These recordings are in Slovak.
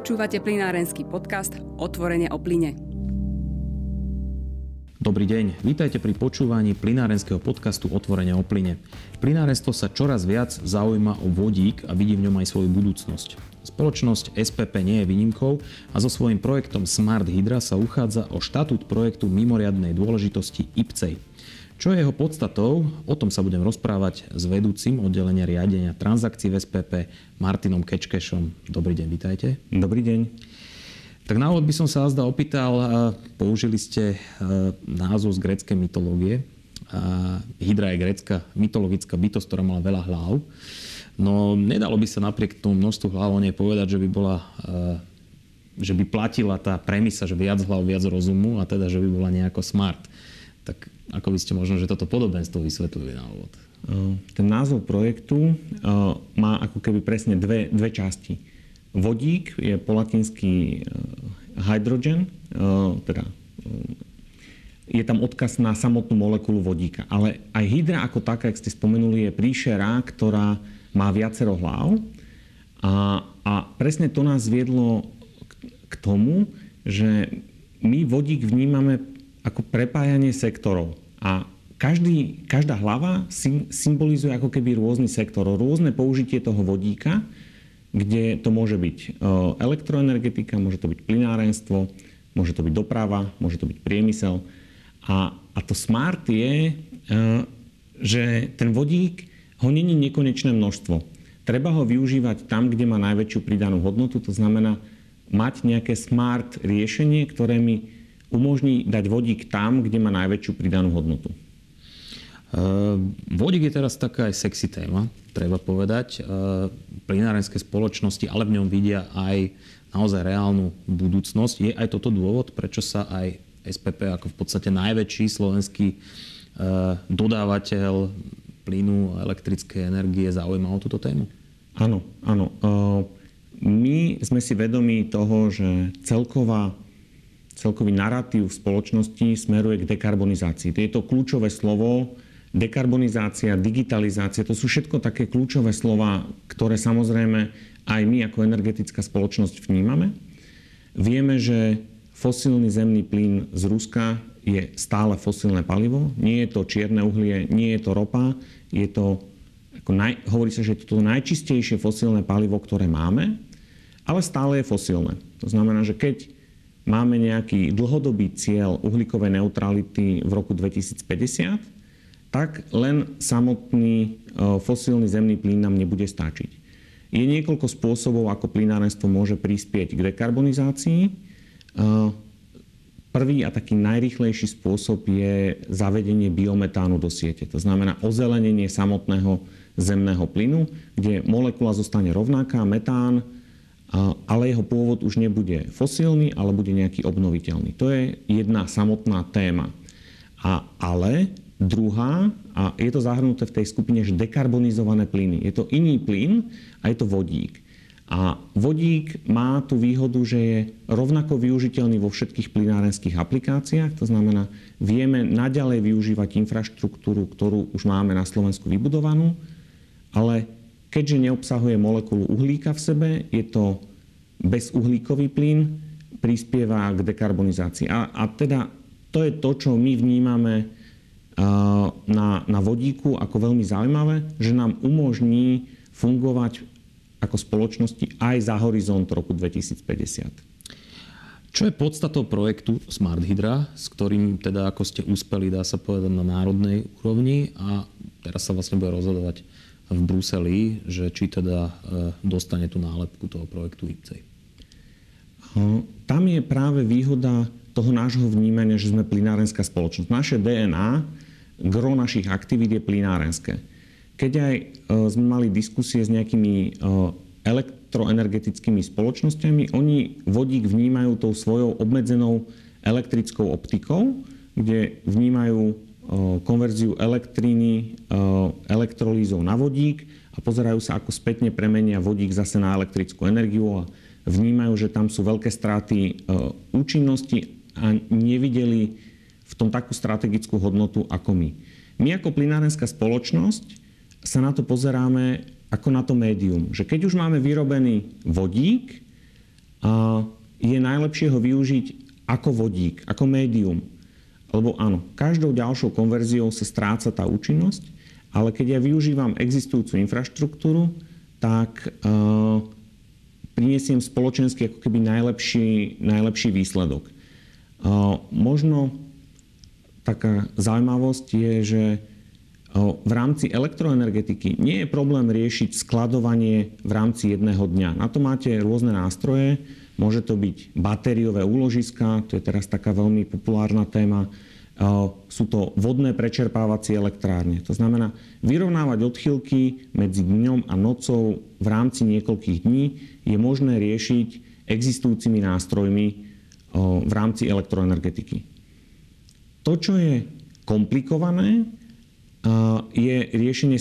Počúvate plinárenský podcast Otvorenie o plyne. Dobrý deň, vítajte pri počúvaní plinárenského podcastu Otvorenie o plyne. Plinárenstvo sa čoraz viac zaujíma o vodík a vidí v ňom aj svoju budúcnosť. Spoločnosť SPP nie je výnimkou a so svojím projektom Smart Hydra sa uchádza o štatút projektu mimoriadnej dôležitosti IPCEI. Čo je jeho podstatou? O tom sa budem rozprávať s vedúcim oddelenia riadenia transakcií v SPP Martinom Kečkešom. Dobrý deň, vítajte. Dobrý deň. Tak na úvod by som sa azda opýtal, použili ste názov z gréckej mytológie. Hydra je grécka mytologická bytosť, ktorá mala veľa hlav. No nedalo by sa napriek tomu množstvu hlav o nej povedať, že by bola že by platila tá premisa, že viac hlav, viac rozumu a teda, že by bola nejako smart. Tak ako by ste možno, že toto podobenstvo vysvetlili na úvod? Ten názov projektu má ako keby presne dve, dve časti. Vodík je po latinsky hydrogen, teda je tam odkaz na samotnú molekulu vodíka. Ale aj hydra ako taká, ak ste spomenuli, je príšera, ktorá má viacero hlav. A, a presne to nás viedlo k tomu, že my vodík vnímame ako prepájanie sektorov. A každý, každá hlava symbolizuje ako keby rôzny sektor, rôzne použitie toho vodíka, kde to môže byť e, elektroenergetika, môže to byť plinárenstvo, môže to byť doprava, môže to byť priemysel. A, a to smart je, e, že ten vodík ho není nekonečné množstvo. Treba ho využívať tam, kde má najväčšiu pridanú hodnotu, to znamená mať nejaké smart riešenie, ktoré mi umožní dať vodík tam, kde má najväčšiu pridanú hodnotu. Uh, vodík je teraz taká aj sexy téma, treba povedať. Uh, plinárenské spoločnosti ale v ňom vidia aj naozaj reálnu budúcnosť. Je aj toto dôvod, prečo sa aj SPP ako v podstate najväčší slovenský uh, dodávateľ plynu a elektrickej energie zaujíma o túto tému? Áno, áno. My sme si vedomí toho, že celková celkový narratív v spoločnosti smeruje k dekarbonizácii. To je to kľúčové slovo, dekarbonizácia, digitalizácia, to sú všetko také kľúčové slova, ktoré samozrejme aj my ako energetická spoločnosť vnímame. Vieme, že fosílny zemný plyn z Ruska je stále fosílne palivo. Nie je to čierne uhlie, nie je to ropa, je to, ako naj, hovorí sa, že je to najčistejšie fosílne palivo, ktoré máme, ale stále je fosílne. To znamená, že keď máme nejaký dlhodobý cieľ uhlíkovej neutrality v roku 2050, tak len samotný e, fosílny zemný plyn nám nebude stačiť. Je niekoľko spôsobov, ako plynárenstvo môže prispieť k dekarbonizácii. E, prvý a taký najrychlejší spôsob je zavedenie biometánu do siete. To znamená ozelenenie samotného zemného plynu, kde molekula zostane rovnaká, metán, ale jeho pôvod už nebude fosílny, ale bude nejaký obnoviteľný. To je jedna samotná téma. A, ale druhá, a je to zahrnuté v tej skupine, že dekarbonizované plyny. Je to iný plyn a je to vodík. A vodík má tú výhodu, že je rovnako využiteľný vo všetkých plynárenských aplikáciách. To znamená, vieme naďalej využívať infraštruktúru, ktorú už máme na Slovensku vybudovanú, ale Keďže neobsahuje molekulu uhlíka v sebe, je to bezuhlíkový plyn, prispieva k dekarbonizácii. A, a teda to je to, čo my vnímame na, na vodíku ako veľmi zaujímavé, že nám umožní fungovať ako spoločnosti aj za horizont roku 2050. Čo je podstatou projektu Smart Hydra, s ktorým teda ako ste úspeli, dá sa povedať, na národnej úrovni a teraz sa vlastne bude rozhodovať v Bruseli, že či teda e, dostane tú nálepku toho projektu ICEI? Tam je práve výhoda toho nášho vnímania, že sme plinárenská spoločnosť. Naše DNA, gro našich aktivít je plinárenské. Keď aj e, sme mali diskusie s nejakými e, elektroenergetickými spoločnosťami, oni vodík vnímajú tou svojou obmedzenou elektrickou optikou, kde vnímajú konverziu elektriny elektrolízou na vodík a pozerajú sa, ako spätne premenia vodík zase na elektrickú energiu a vnímajú, že tam sú veľké straty účinnosti a nevideli v tom takú strategickú hodnotu ako my. My ako plinárenská spoločnosť sa na to pozeráme ako na to médium, že keď už máme vyrobený vodík je najlepšie ho využiť ako vodík, ako médium. Lebo áno, každou ďalšou konverziou sa stráca tá účinnosť, ale keď ja využívam existujúcu infraštruktúru, tak uh, prinesiem spoločensky ako keby najlepší, najlepší výsledok. Uh, možno taká zaujímavosť je, že v rámci elektroenergetiky nie je problém riešiť skladovanie v rámci jedného dňa. Na to máte rôzne nástroje. Môže to byť batériové úložiska, to je teraz taká veľmi populárna téma. Sú to vodné prečerpávacie elektrárne. To znamená vyrovnávať odchylky medzi dňom a nocou v rámci niekoľkých dní je možné riešiť existujúcimi nástrojmi v rámci elektroenergetiky. To, čo je komplikované, je riešenie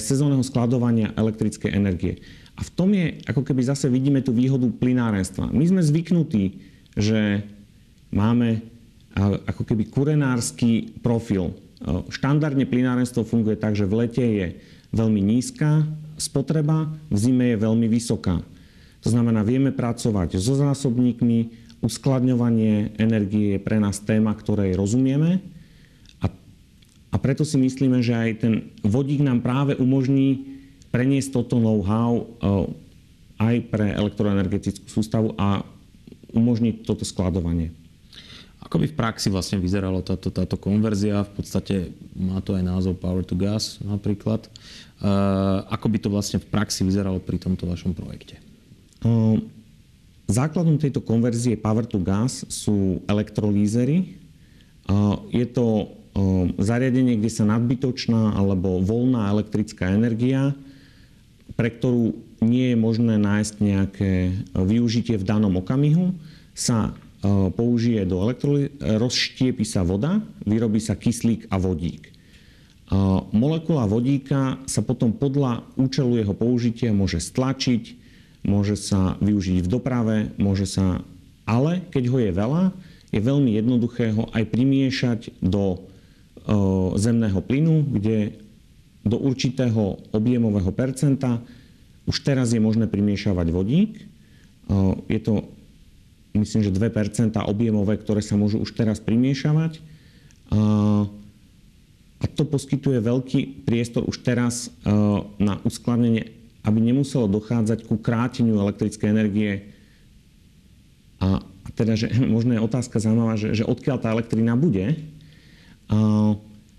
sezónneho skladovania elektrickej energie. A v tom je, ako keby zase vidíme tú výhodu plinárenstva. My sme zvyknutí, že máme ako keby kurenársky profil. Štandardne plinárenstvo funguje tak, že v lete je veľmi nízka spotreba, v zime je veľmi vysoká. To znamená, vieme pracovať so zásobníkmi, uskladňovanie energie je pre nás téma, ktorej rozumieme a preto si myslíme, že aj ten vodík nám práve umožní preniesť toto know-how eh, aj pre elektroenergetickú sústavu a umožniť toto skladovanie. Ako by v praxi vlastne vyzeralo táto, táto konverzia? V podstate má to aj názov Power to Gas napríklad. Uh, ako by to vlastne v praxi vyzeralo pri tomto vašom projekte? Uh, základom tejto konverzie Power to Gas sú elektrolízery. Je to zariadenie, kde sa nadbytočná alebo voľná elektrická energia, pre ktorú nie je možné nájsť nejaké e, využitie v danom okamihu, sa e, použije do elektroly, rozštiepi sa voda, vyrobí sa kyslík a vodík. E, molekula vodíka sa potom podľa účelu jeho použitia môže stlačiť, môže sa využiť v doprave, môže sa, ale keď ho je veľa, je veľmi jednoduché ho aj primiešať do zemného plynu, kde do určitého objemového percenta už teraz je možné primiešavať vodík. Je to, myslím, že 2% objemové, ktoré sa môžu už teraz primiešavať. A to poskytuje veľký priestor už teraz na uskladnenie, aby nemuselo dochádzať ku kráteniu elektrickej energie. A teda, že možno je otázka zaujímavá, že, že odkiaľ tá elektrina bude,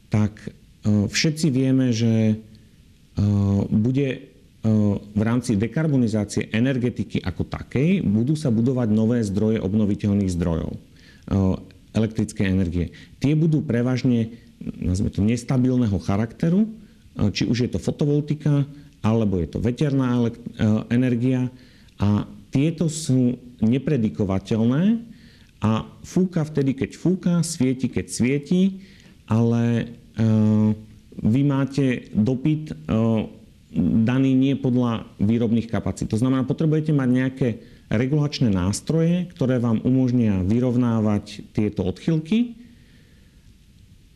tak všetci vieme, že bude v rámci dekarbonizácie energetiky ako takej budú sa budovať nové zdroje obnoviteľných zdrojov elektrickej energie. Tie budú prevažne nazvime to, nestabilného charakteru, či už je to fotovoltika, alebo je to veterná energia. A tieto sú nepredikovateľné a fúka vtedy, keď fúka, svieti, keď svieti ale eh, vy máte dopyt eh, daný nie podľa výrobných kapacít. To znamená, potrebujete mať nejaké regulačné nástroje, ktoré vám umožnia vyrovnávať tieto odchylky.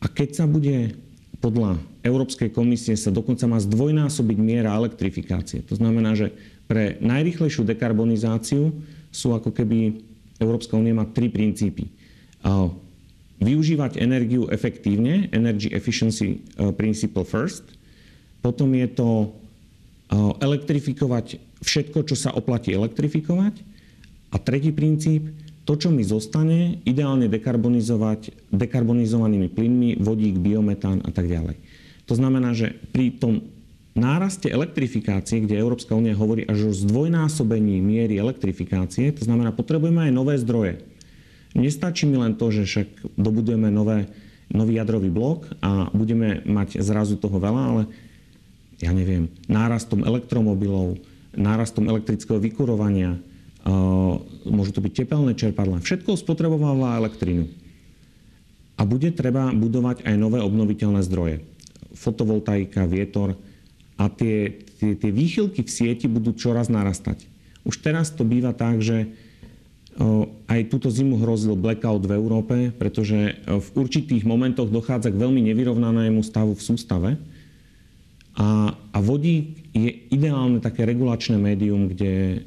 A keď sa bude podľa Európskej komisie sa dokonca má zdvojnásobiť miera elektrifikácie. To znamená, že pre najrychlejšiu dekarbonizáciu sú ako keby Európska únia má tri princípy využívať energiu efektívne, Energy Efficiency uh, Principle First. Potom je to uh, elektrifikovať všetko, čo sa oplatí elektrifikovať. A tretí princíp, to, čo mi zostane, ideálne dekarbonizovať dekarbonizovanými plynmi, vodík, biometán a tak ďalej. To znamená, že pri tom náraste elektrifikácie, kde Európska únia hovorí až o zdvojnásobení miery elektrifikácie, to znamená, potrebujeme aj nové zdroje. Nestačí mi len to, že však dobudujeme nové, nový jadrový blok a budeme mať zrazu toho veľa, ale ja neviem, nárastom elektromobilov, nárastom elektrického vykurovania, môžu to byť tepelné čerpadlá, všetko spotrebováva elektrínu. A bude treba budovať aj nové obnoviteľné zdroje. Fotovoltaika, vietor a tie, tie, tie výchylky v sieti budú čoraz narastať. Už teraz to býva tak, že aj túto zimu hrozil blackout v Európe, pretože v určitých momentoch dochádza k veľmi nevyrovnanému stavu v sústave a, a vodík je ideálne také regulačné médium, kde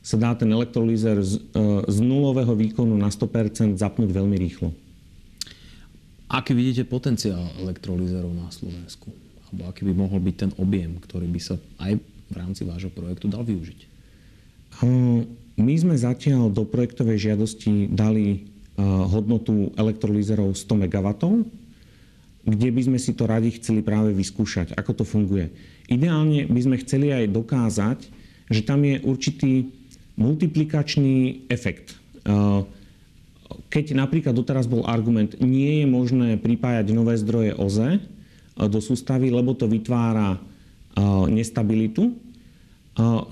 sa dá ten elektrolízer z, z nulového výkonu na 100% zapnúť veľmi rýchlo. Aký vidíte potenciál elektrolízerov na Slovensku? Alebo aký by mohol byť ten objem, ktorý by sa aj v rámci vášho projektu dal využiť? My sme zatiaľ do projektovej žiadosti dali hodnotu elektrolízerov 100 MW, kde by sme si to radi chceli práve vyskúšať, ako to funguje. Ideálne by sme chceli aj dokázať, že tam je určitý multiplikačný efekt. Keď napríklad doteraz bol argument, nie je možné pripájať nové zdroje OZE do sústavy, lebo to vytvára nestabilitu,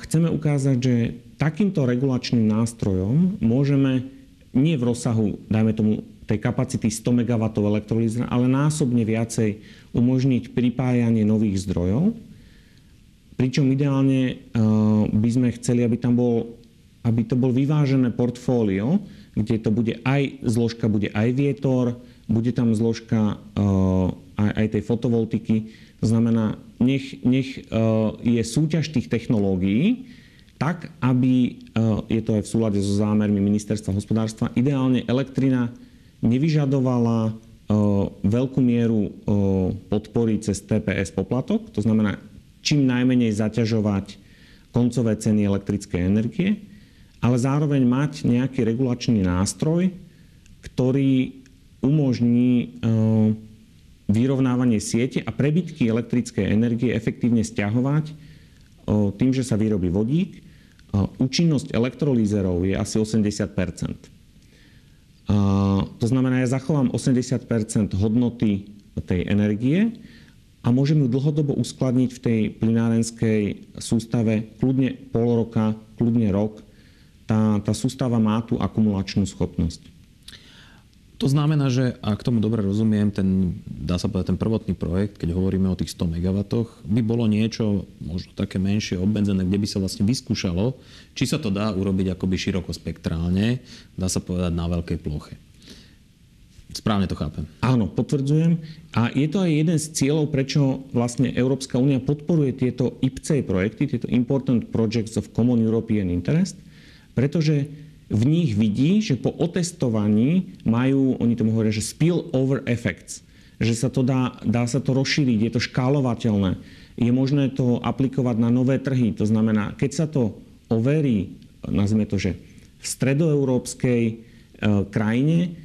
chceme ukázať, že takýmto regulačným nástrojom môžeme nie v rozsahu, dajme tomu, tej kapacity 100 MW elektrolízera, ale násobne viacej umožniť pripájanie nových zdrojov. Pričom ideálne by sme chceli, aby tam bol, aby to bol vyvážené portfólio, kde to bude aj zložka, bude aj vietor, bude tam zložka aj, aj tej fotovoltiky. To znamená, nech, nech je súťaž tých technológií, tak, aby, je to aj v súlade so zámermi ministerstva hospodárstva, ideálne elektrina nevyžadovala veľkú mieru podpory cez TPS poplatok, to znamená čím najmenej zaťažovať koncové ceny elektrickej energie, ale zároveň mať nejaký regulačný nástroj, ktorý umožní vyrovnávanie siete a prebytky elektrickej energie efektívne stiahovať tým, že sa vyrobí vodík účinnosť elektrolízerov je asi 80% To znamená, ja zachovám 80% hodnoty tej energie a môžem ju dlhodobo uskladniť v tej plinárenskej sústave kľudne pol roka, kľudne rok. Tá, tá sústava má tú akumulačnú schopnosť. To znamená, že ak tomu dobre rozumiem, ten, dá sa povedať, ten prvotný projekt, keď hovoríme o tých 100 MW, by bolo niečo možno také menšie, obmedzené, kde by sa vlastne vyskúšalo, či sa to dá urobiť akoby širokospektrálne, dá sa povedať na veľkej ploche. Správne to chápem. Áno, potvrdzujem. A je to aj jeden z cieľov, prečo vlastne Európska únia podporuje tieto IPC projekty, tieto Important Projects of Common European Interest, pretože v nich vidí, že po otestovaní majú, oni tomu hovoria, že spillover effects, že sa to dá, dá sa to rozšíriť, je to škálovateľné, je možné to aplikovať na nové trhy. To znamená, keď sa to overí, nazvime to, že v stredoeurópskej e, krajine,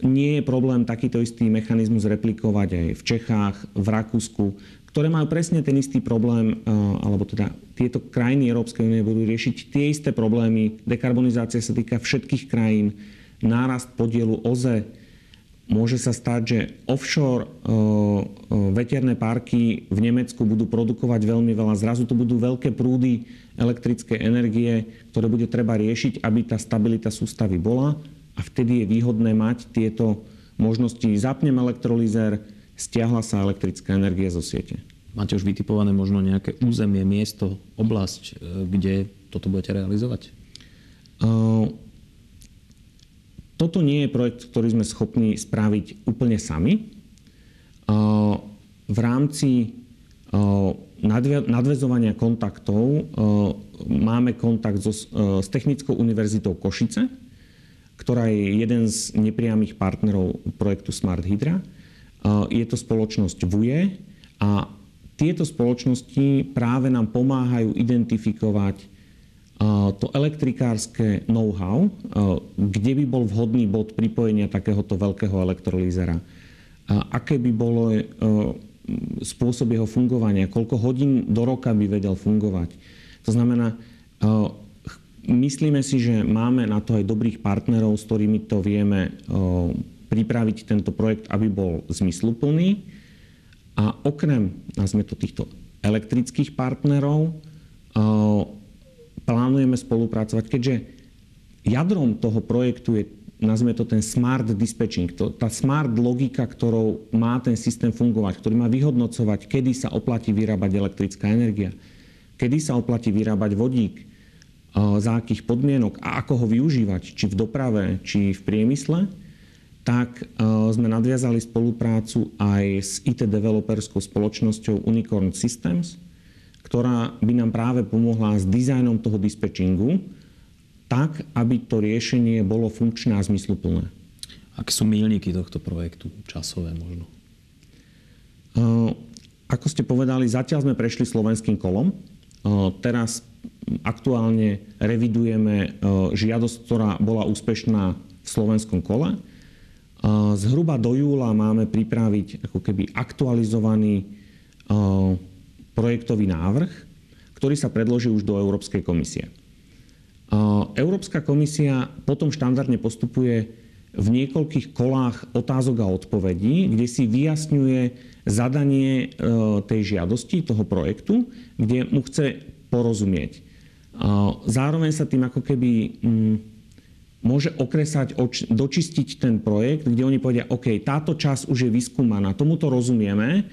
nie je problém takýto istý mechanizmus replikovať aj v Čechách, v Rakúsku, ktoré majú presne ten istý problém, eh, alebo teda tieto krajiny Európskej únie budú riešiť tie isté problémy. Dekarbonizácia sa týka všetkých krajín, nárast podielu OZE. Môže sa stať, že offshore uh, uh, veterné parky v Nemecku budú produkovať veľmi veľa. Zrazu to budú veľké prúdy elektrickej energie, ktoré bude treba riešiť, aby tá stabilita sústavy bola. A vtedy je výhodné mať tieto možnosti. Zapnem elektrolízer, stiahla sa elektrická energia zo siete. Máte už vytipované možno nejaké územie, miesto, oblasť, e, kde toto budete realizovať? Uh, toto nie je projekt, ktorý sme schopní spraviť úplne sami. Uh, v rámci uh, nadvezovania kontaktov máme kontakt so, s Technickou univerzitou Košice, ktorá je jeden z nepriamých partnerov projektu Smart Hydra je to spoločnosť VUE a tieto spoločnosti práve nám pomáhajú identifikovať to elektrikárske know-how, kde by bol vhodný bod pripojenia takéhoto veľkého elektrolízera. Aké by bolo spôsob jeho fungovania, koľko hodín do roka by vedel fungovať. To znamená, myslíme si, že máme na to aj dobrých partnerov, s ktorými to vieme pripraviť tento projekt, aby bol zmysluplný. A okrem, nazme to týchto elektrických partnerov, plánujeme spolupracovať, keďže jadrom toho projektu je, nazme to ten smart dispatching, to, tá smart logika, ktorou má ten systém fungovať, ktorý má vyhodnocovať, kedy sa oplatí vyrábať elektrická energia, kedy sa oplatí vyrábať vodík, za akých podmienok a ako ho využívať, či v doprave, či v priemysle tak e, sme nadviazali spoluprácu aj s IT developerskou spoločnosťou Unicorn Systems, ktorá by nám práve pomohla s dizajnom toho dispečingu, tak, aby to riešenie bolo funkčné a zmysluplné. Aké sú milníky tohto projektu? Časové možno? Ako ste povedali, zatiaľ sme prešli slovenským kolom. Teraz aktuálne revidujeme žiadosť, ktorá bola úspešná v slovenskom kole. Zhruba do júla máme pripraviť ako keby aktualizovaný projektový návrh, ktorý sa predloží už do Európskej komisie. Európska komisia potom štandardne postupuje v niekoľkých kolách otázok a odpovedí, kde si vyjasňuje zadanie tej žiadosti, toho projektu, kde mu chce porozumieť. Zároveň sa tým ako keby mm, môže okresať, dočistiť ten projekt, kde oni povedia, OK, táto časť už je vyskúmaná, tomuto rozumieme,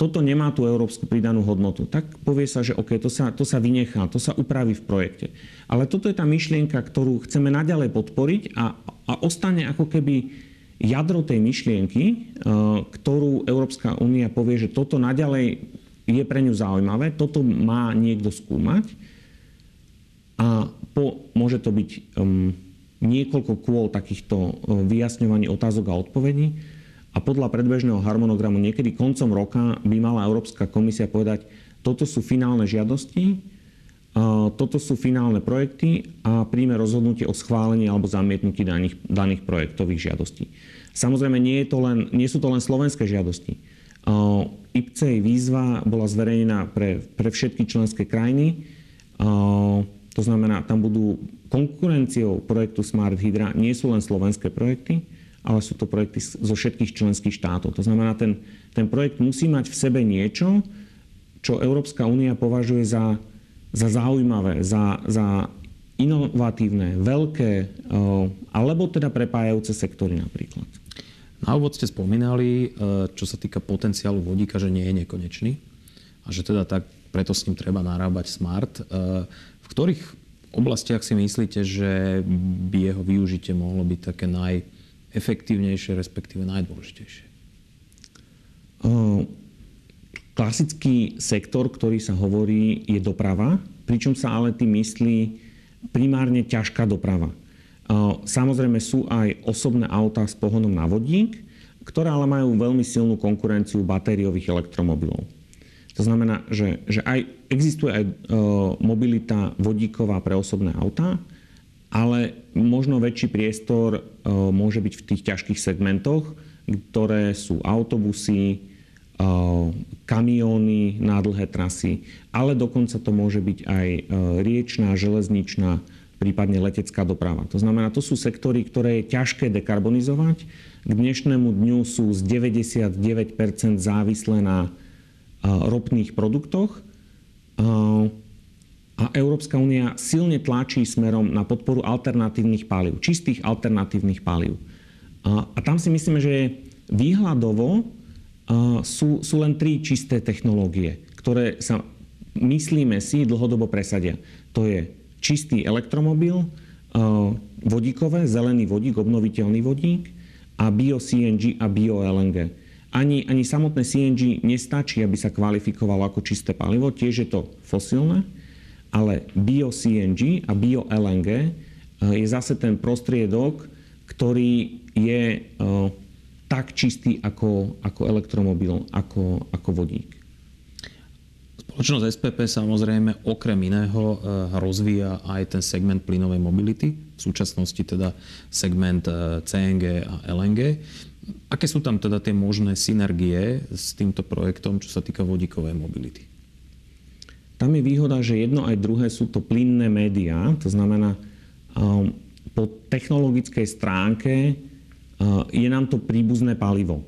toto nemá tú európsku pridanú hodnotu. Tak povie sa, že OK, to sa, to sa vynechá, to sa upraví v projekte. Ale toto je tá myšlienka, ktorú chceme naďalej podporiť a, a ostane ako keby jadro tej myšlienky, e, ktorú Európska únia povie, že toto naďalej je pre ňu zaujímavé, toto má niekto skúmať a po, môže to byť um, niekoľko kôl takýchto e, vyjasňovaní otázok a odpovedí a podľa predbežného harmonogramu niekedy koncom roka by mala Európska komisia povedať, toto sú finálne žiadosti, toto sú finálne projekty a príjme rozhodnutie o schválení alebo zamietnutí daných, daných projektových žiadostí. Samozrejme, nie, je to len, nie sú to len slovenské žiadosti. IPCEI výzva bola zverejnená pre, pre všetky členské krajiny. To znamená, tam budú konkurenciou projektu Smart Hydra nie sú len slovenské projekty, ale sú to projekty zo všetkých členských štátov. To znamená, ten, ten projekt musí mať v sebe niečo, čo Európska únia považuje za, za zaujímavé, za, za inovatívne, veľké, alebo teda prepájajúce sektory napríklad. Na úvod ste spomínali, e, čo sa týka potenciálu vodíka, že nie je nekonečný a že teda tak preto s ním treba narábať smart. V ktorých oblastiach si myslíte, že by jeho využitie mohlo byť také naj, efektívnejšie, respektíve najdôležitejšie? Klasický sektor, ktorý sa hovorí, je doprava, pričom sa ale tým myslí primárne ťažká doprava. Samozrejme sú aj osobné autá s pohonom na vodík, ktoré ale majú veľmi silnú konkurenciu batériových elektromobilov. To znamená, že, že aj, existuje aj mobilita vodíková pre osobné autá, ale možno väčší priestor e, môže byť v tých ťažkých segmentoch, ktoré sú autobusy, e, kamióny na dlhé trasy, ale dokonca to môže byť aj e, riečná, železničná, prípadne letecká doprava. To znamená, to sú sektory, ktoré je ťažké dekarbonizovať. K dnešnému dňu sú z 99% závislé na ropných produktoch a Európska únia silne tlačí smerom na podporu alternatívnych palív, čistých alternatívnych palív. A, tam si myslíme, že výhľadovo sú, sú len tri čisté technológie, ktoré sa, myslíme si, dlhodobo presadia. To je čistý elektromobil, vodíkové, zelený vodík, obnoviteľný vodík a bio-CNG a bio-LNG. Ani, ani samotné CNG nestačí, aby sa kvalifikovalo ako čisté palivo, tiež je to fosílne ale bio-CNG a bio-LNG eh, je zase ten prostriedok, ktorý je eh, tak čistý ako, ako elektromobil, ako, ako vodík. Spoločnosť SPP samozrejme okrem iného eh, rozvíja aj ten segment plynovej mobility, v súčasnosti teda segment CNG a LNG. Aké sú tam teda tie možné synergie s týmto projektom, čo sa týka vodíkovej mobility? Tam je výhoda, že jedno aj druhé sú to plynné médiá, to znamená, um, po technologickej stránke uh, je nám to príbuzné palivo.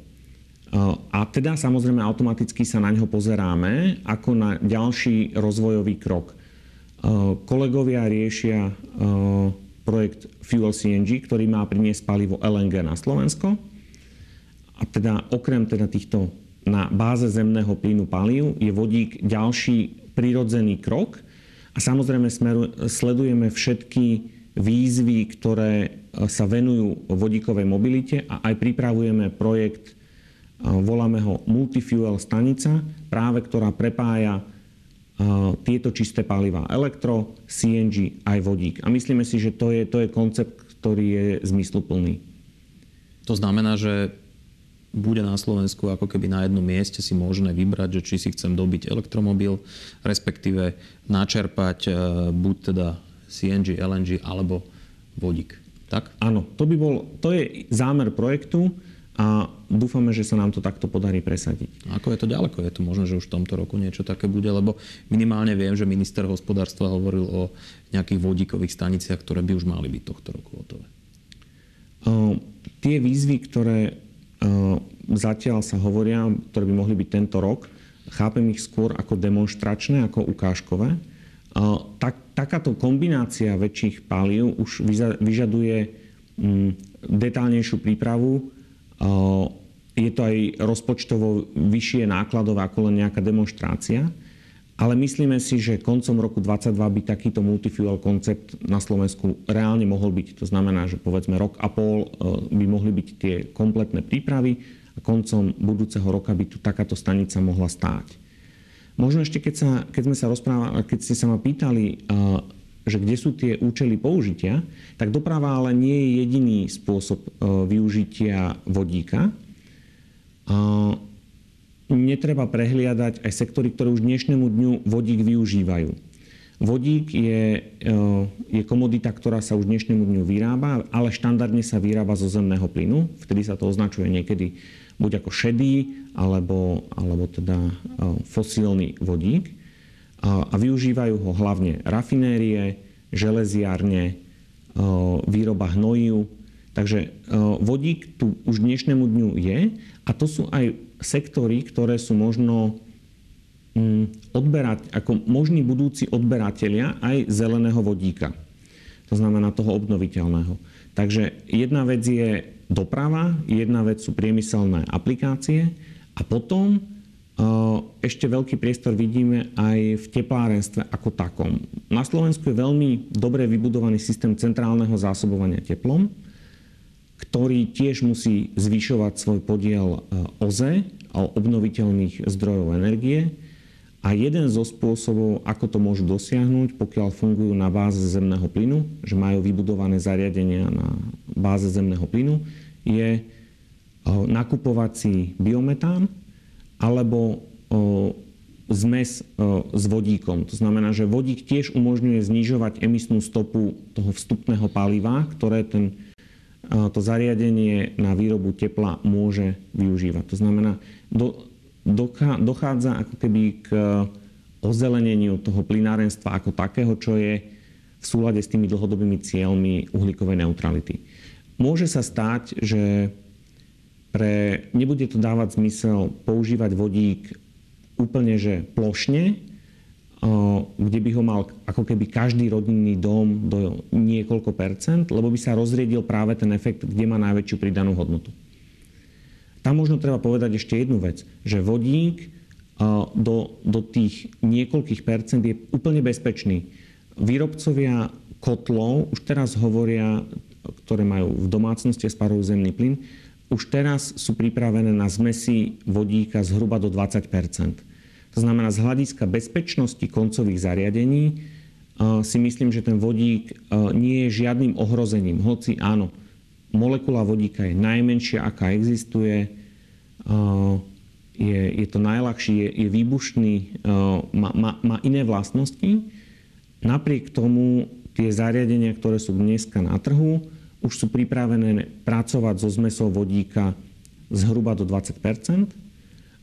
Uh, a teda samozrejme automaticky sa na ňo pozeráme ako na ďalší rozvojový krok. Uh, kolegovia riešia projekt Fuel CNG, ktorý má priniesť palivo LNG na Slovensko. A teda okrem teda týchto na báze zemného plynu palív je vodík ďalší prirodzený krok a samozrejme smeru, sledujeme všetky výzvy, ktoré e, sa venujú vodíkovej mobilite a aj pripravujeme projekt, e, voláme ho Multifuel stanica, práve ktorá prepája e, tieto čisté paliva. Elektro, CNG aj vodík. A myslíme si, že to je, to je koncept, ktorý je zmysluplný. To znamená, že bude na Slovensku ako keby na jednom mieste si možné vybrať, že či si chcem dobiť elektromobil, respektíve načerpať e, buď teda CNG, LNG alebo vodík. Tak? Áno, to by bol, to je zámer projektu a dúfame, že sa nám to takto podarí presadiť. A ako je to ďaleko? Je to možné, že už v tomto roku niečo také bude? Lebo minimálne viem, že minister hospodárstva hovoril o nejakých vodíkových staniciach, ktoré by už mali byť tohto roku hotové. Uh, tie výzvy, ktoré zatiaľ sa hovoria, ktoré by mohli byť tento rok, chápem ich skôr ako demonstračné, ako ukážkové. Tak, takáto kombinácia väčších palív už vyžaduje mm, detálnejšiu prípravu. Je to aj rozpočtovo vyššie nákladové ako len nejaká demonstrácia. Ale myslíme si, že koncom roku 2022 by takýto multifuel koncept na Slovensku reálne mohol byť. To znamená, že povedzme rok a pol e, by mohli byť tie kompletné prípravy a koncom budúceho roka by tu takáto stanica mohla stáť. Možno ešte, keď, sa, keď sme sa rozprávali, keď ste sa ma pýtali, e, že kde sú tie účely použitia, tak doprava ale nie je jediný spôsob e, využitia vodíka netreba prehliadať aj sektory, ktoré už dnešnému dňu vodík využívajú. Vodík je, e, je komodita, ktorá sa už dnešnému dňu vyrába, ale štandardne sa vyrába zo zemného plynu. Vtedy sa to označuje niekedy buď ako šedý, alebo, alebo teda e, fosílny vodík. A využívajú ho hlavne rafinérie, železiárne, e, výroba hnojív. Takže vodík tu už dnešnému dňu je a to sú aj sektory, ktoré sú možno mm, odberať, ako možní budúci odberatelia aj zeleného vodíka. To znamená toho obnoviteľného. Takže jedna vec je doprava, jedna vec sú priemyselné aplikácie a potom e, ešte veľký priestor vidíme aj v teplárenstve ako takom. Na Slovensku je veľmi dobre vybudovaný systém centrálneho zásobovania teplom, ktorý tiež musí zvyšovať svoj podiel e, OZE a obnoviteľných zdrojov energie. A jeden zo spôsobov, ako to môžu dosiahnuť, pokiaľ fungujú na báze zemného plynu, že majú vybudované zariadenia na báze zemného plynu, je e, nakupovať si biometán alebo e, zmes s vodíkom. To znamená, že vodík tiež umožňuje znižovať emisnú stopu toho vstupného paliva, ktoré ten to zariadenie na výrobu tepla môže využívať. To znamená, do, dochádza ako keby k ozeleneniu toho plynárenstva ako takého, čo je v súlade s tými dlhodobými cieľmi uhlíkovej neutrality. Môže sa stať, že pre, nebude to dávať zmysel používať vodík úplne že plošne, kde by ho mal ako keby každý rodinný dom do niekoľko percent, lebo by sa rozriedil práve ten efekt, kde má najväčšiu pridanú hodnotu. Tam možno treba povedať ešte jednu vec, že vodík do, do tých niekoľkých percent je úplne bezpečný. Výrobcovia kotlov už teraz hovoria, ktoré majú v domácnosti a sparujú zemný plyn, už teraz sú pripravené na zmesi vodíka zhruba do 20 to znamená, z hľadiska bezpečnosti koncových zariadení si myslím, že ten vodík nie je žiadnym ohrozením. Hoci áno, molekula vodíka je najmenšia, aká existuje, je, je to najľahší, je, je výbušný, má, má, má iné vlastnosti. Napriek tomu tie zariadenia, ktoré sú dneska na trhu, už sú pripravené pracovať so zmesou vodíka zhruba do 20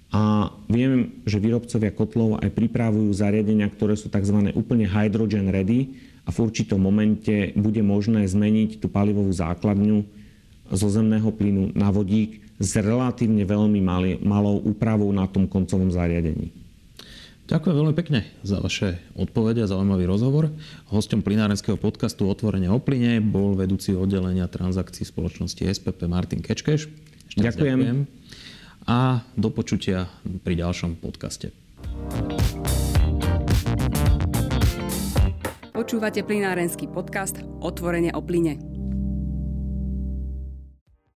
a viem, že výrobcovia kotlov aj pripravujú zariadenia, ktoré sú tzv. úplne hydrogen ready a v určitom momente bude možné zmeniť tú palivovú základňu zo zemného plynu na vodík s relatívne veľmi malou úpravou na tom koncovom zariadení. Ďakujem veľmi pekne za vaše odpovede a zaujímavý rozhovor. Hostom plinárenského podcastu Otvorenie o plyne bol vedúci oddelenia transakcií spoločnosti SPP Martin Kečkeš. Ďakujem. ďakujem a do počutia pri ďalšom podcaste. Počúvate plinárenský podcast Otvorenie o plyne.